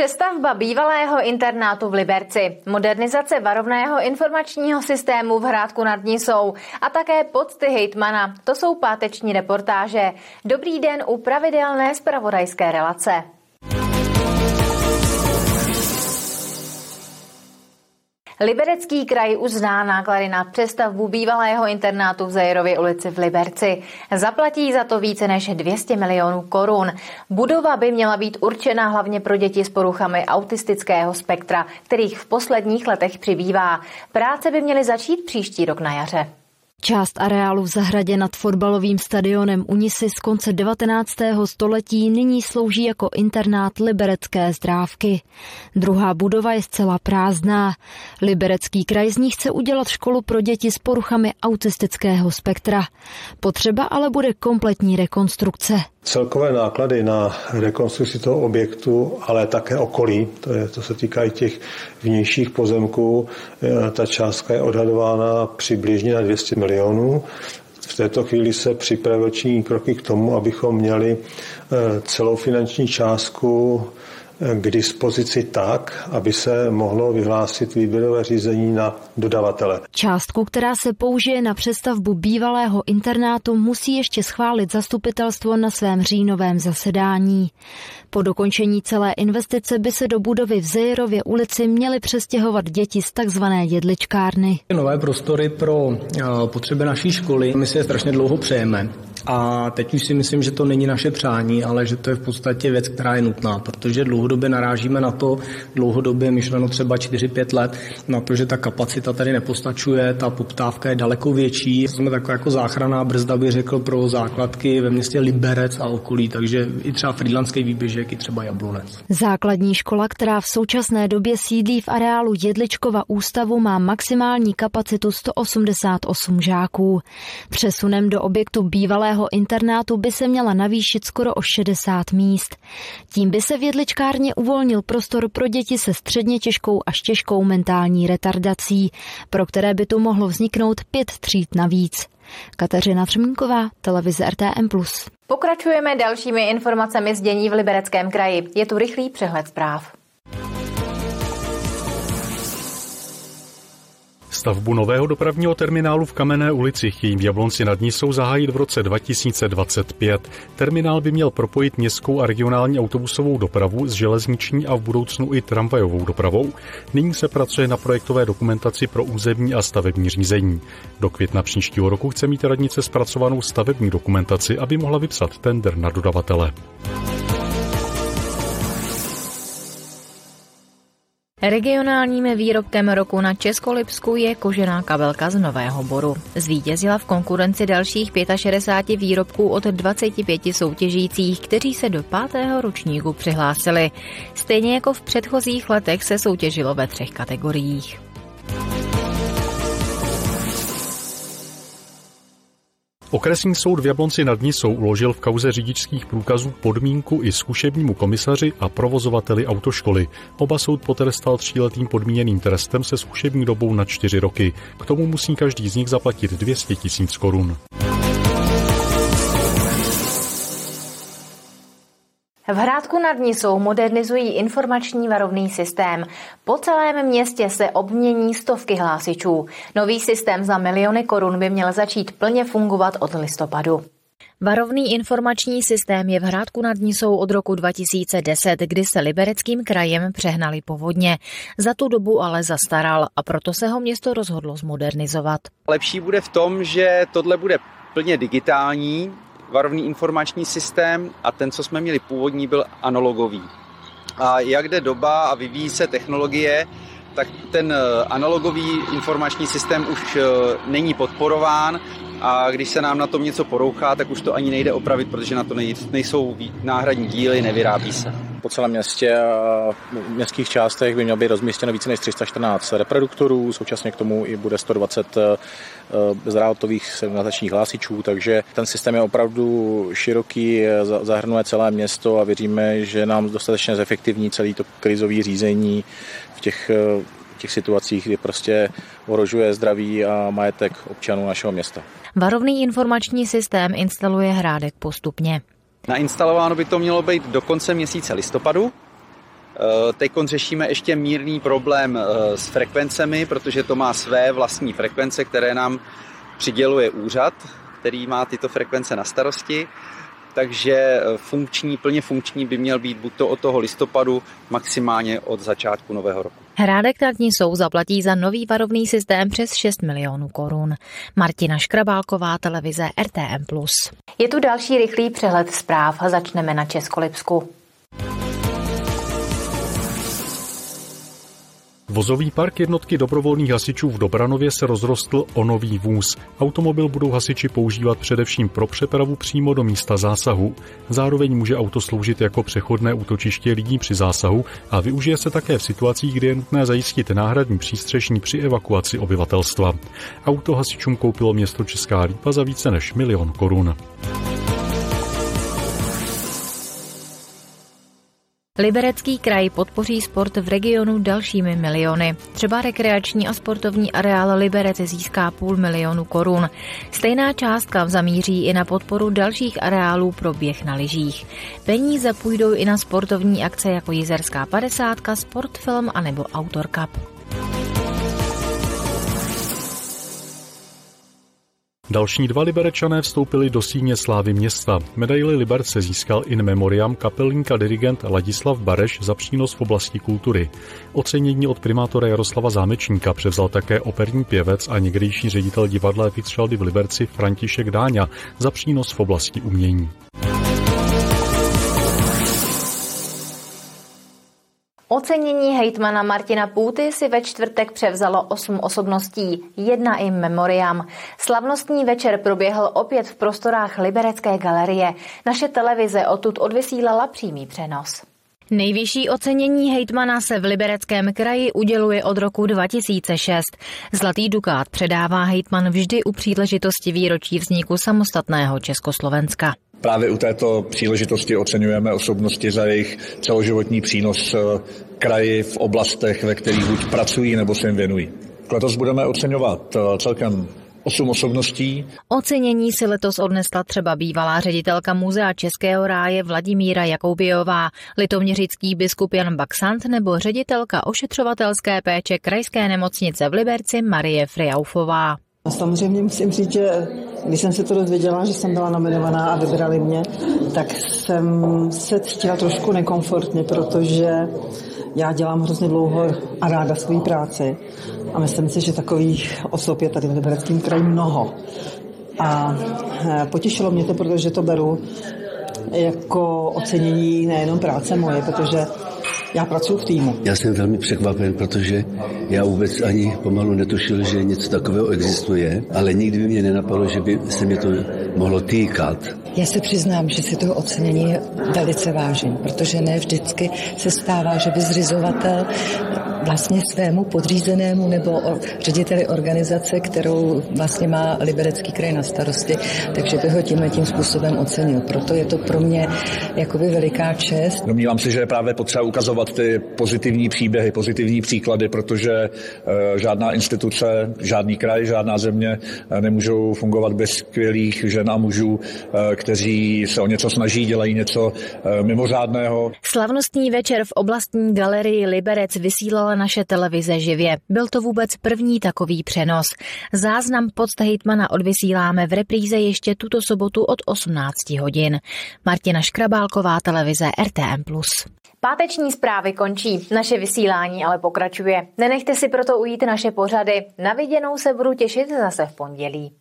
Přestavba bývalého internátu v Liberci, modernizace varovného informačního systému v Hrádku nad Nisou a také pocty hejtmana. To jsou páteční reportáže. Dobrý den u pravidelné spravodajské relace. Liberecký kraj uzná náklady na přestavbu bývalého internátu v Zajerově ulici v Liberci. Zaplatí za to více než 200 milionů korun. Budova by měla být určena hlavně pro děti s poruchami autistického spektra, kterých v posledních letech přibývá. Práce by měly začít příští rok na jaře. Část areálu v zahradě nad fotbalovým stadionem Unisy z konce 19. století nyní slouží jako internát liberecké zdrávky. Druhá budova je zcela prázdná. Liberecký kraj z ní chce udělat školu pro děti s poruchami autistického spektra. Potřeba ale bude kompletní rekonstrukce. Celkové náklady na rekonstrukci toho objektu, ale také okolí, to, je, to se týká i těch vnějších pozemků, e, ta částka je odhadována přibližně na 200 milionů. V této chvíli se připravují kroky k tomu, abychom měli e, celou finanční částku k dispozici tak, aby se mohlo vyhlásit výběrové řízení na dodavatele. Částku, která se použije na přestavbu bývalého internátu, musí ještě schválit zastupitelstvo na svém říjnovém zasedání. Po dokončení celé investice by se do budovy v Zejerově ulici měly přestěhovat děti z takzvané jedličkárny. Nové prostory pro eh, potřeby naší školy my si je strašně dlouho přejeme. A teď už si myslím, že to není naše přání, ale že to je v podstatě věc, která je nutná, protože dlouhodobě narážíme na to, dlouhodobě myšleno třeba 4-5 let, na to, že ta kapacita tady nepostačuje, ta poptávka je daleko větší. Jsme taková jako záchranná brzda, bych řekl, pro základky ve městě Liberec a okolí, takže i třeba Frýdlandský výběžek, i třeba Jablonec. Základní škola, která v současné době sídlí v areálu Jedličkova ústavu, má maximální kapacitu 188 žáků. Přesunem do objektu bývalé nového internátu by se měla navýšit skoro o 60 míst. Tím by se v jedličkárně uvolnil prostor pro děti se středně těžkou až těžkou mentální retardací, pro které by tu mohlo vzniknout pět tříd navíc. Kateřina Třmínková, televize RTM+. Pokračujeme dalšími informacemi z dění v Libereckém kraji. Je tu rychlý přehled zpráv. Stavbu nového dopravního terminálu v Kamenné ulici chtějí v Jablonci nad Nisou zahájit v roce 2025. Terminál by měl propojit městskou a regionální autobusovou dopravu s železniční a v budoucnu i tramvajovou dopravou. Nyní se pracuje na projektové dokumentaci pro územní a stavební řízení. Do května příštího roku chce mít radnice zpracovanou stavební dokumentaci, aby mohla vypsat tender na dodavatele. Regionálním výrobkem roku na Českolipsku je kožená kabelka z Nového Boru. Zvítězila v konkurenci dalších 65 výrobků od 25 soutěžících, kteří se do pátého ročníku přihlásili. Stejně jako v předchozích letech se soutěžilo ve třech kategoriích. Okresní soud v Jablonci nad Nisou uložil v kauze řidičských průkazů podmínku i zkušebnímu komisaři a provozovateli autoškoly. Oba soud potrestal tříletým podmíněným trestem se zkušební dobou na čtyři roky. K tomu musí každý z nich zaplatit 200 tisíc korun. V Hrádku nad Nisou modernizují informační varovný systém. Po celém městě se obmění stovky hlásičů. Nový systém za miliony korun by měl začít plně fungovat od listopadu. Varovný informační systém je v Hrádku nad Nisou od roku 2010, kdy se libereckým krajem přehnali povodně. Za tu dobu ale zastaral a proto se ho město rozhodlo zmodernizovat. Lepší bude v tom, že tohle bude plně digitální, varovný informační systém a ten, co jsme měli původní, byl analogový. A jak jde doba a vyvíjí se technologie, tak ten eh, analogový informační systém už eh, není podporován a když se nám na tom něco porouchá, tak už to ani nejde opravit, protože na to nejsou náhradní díly, nevyrábí se. Po celém městě a v městských částech by mělo být rozmístěno více než 314 reproduktorů, současně k tomu i bude 120 eh, bezdrátových signalizačních hlásičů, takže ten systém je opravdu široký, zahrnuje celé město a věříme, že nám dostatečně zefektivní celý to krizový řízení v těch těch situacích, kdy prostě ohrožuje zdraví a majetek občanů našeho města. Varovný informační systém instaluje Hrádek postupně. Nainstalováno by to mělo být do konce měsíce listopadu. Teď řešíme ještě mírný problém s frekvencemi, protože to má své vlastní frekvence, které nám přiděluje úřad, který má tyto frekvence na starosti takže eh, funkční, plně funkční by měl být buď to od toho listopadu, maximálně od začátku nového roku. Hrádek nad Nisou zaplatí za nový varovný systém přes 6 milionů korun. Martina Škrabálková, televize RTM+. Je tu další rychlý přehled zpráv. Začneme na Českolipsku. Vozový park jednotky dobrovolných hasičů v Dobranově se rozrostl o nový vůz. Automobil budou hasiči používat především pro přepravu přímo do místa zásahu. Zároveň může auto sloužit jako přechodné útočiště lidí při zásahu a využije se také v situacích, kdy je nutné zajistit náhradní přístřešní při evakuaci obyvatelstva. Auto hasičům koupilo město Česká Lípa za více než milion korun. Liberecký kraj podpoří sport v regionu dalšími miliony. Třeba rekreační a sportovní areál Liberec získá půl milionu korun. Stejná částka zamíří i na podporu dalších areálů pro běh na lyžích. Peníze půjdou i na sportovní akce jako Jizerská 50, Sportfilm a nebo Outdoor Cup. Další dva liberečané vstoupili do síně slávy města. Medaili Liberce získal in memoriam kapelník a dirigent Ladislav Bareš za přínos v oblasti kultury. Ocenění od primátora Jaroslava Zámečníka převzal také operní pěvec a někdejší ředitel divadla Fitzgeraldy v Liberci František Dáňa za přínos v oblasti umění. Ocenění hejtmana Martina Půty si ve čtvrtek převzalo osm osobností, jedna i memoriam. Slavnostní večer proběhl opět v prostorách Liberecké galerie. Naše televize odtud odvysílala přímý přenos. Nejvyšší ocenění hejtmana se v Libereckém kraji uděluje od roku 2006. Zlatý dukát předává hejtman vždy u příležitosti výročí vzniku samostatného Československa. Právě u této příležitosti oceňujeme osobnosti za jejich celoživotní přínos eh, kraji v oblastech, ve kterých buď pracují nebo se jim věnují. Letos budeme oceňovat eh, celkem osm osobností. Ocenění si letos odnesla třeba bývalá ředitelka Muzea Českého ráje Vladimíra Jakoubiová, litoměřický biskup Jan Baxant nebo ředitelka ošetřovatelské péče Krajské nemocnice v Liberci Marie Friaufová. A samozřejmě musím říct, že když jsem se to dozvěděla, že jsem byla nominovaná a vybrali mě, tak jsem se cítila trošku nekomfortně, protože já dělám hrozně dlouho a ráda svoji práci a myslím si, že takových osob je tady v Libereckém kraji mnoho. A eh, potěšilo mě to, protože to beru jako ocenění nejenom práce moje, protože já pracuji v týmu. Já jsem velmi překvapen, protože já vůbec ani pomalu netušil, že něco takového existuje, ale nikdy by mě nenapadlo, že by se mě to mohlo týkat. Já se přiznám, že si toho ocenění velice vážím, protože ne vždycky se stává, že by zřizovatel vlastně svému podřízenému nebo řediteli organizace, kterou vlastně má Liberecký kraj na starosti, takže by ho tímhle tím způsobem ocenil. Proto je to pro mě jakoby veliká čest. Domnívám se, že je právě potřeba ukazovat ty pozitivní příběhy, pozitivní příklady, protože eh, žádná instituce, žádný kraj, žádná země eh, nemůžou fungovat bez skvělých žen a mužů, eh, kteří se o něco snaží, dělají něco mimořádného. Slavnostní večer v oblastní galerii Liberec vysílala naše televize živě. Byl to vůbec první takový přenos. Záznam pod hejtmana odvysíláme v repríze ještě tuto sobotu od 18 hodin. Martina Škrabálková, televize RTM+. Páteční zprávy končí, naše vysílání ale pokračuje. Nenechte si proto ujít naše pořady. Na viděnou se budu těšit zase v pondělí.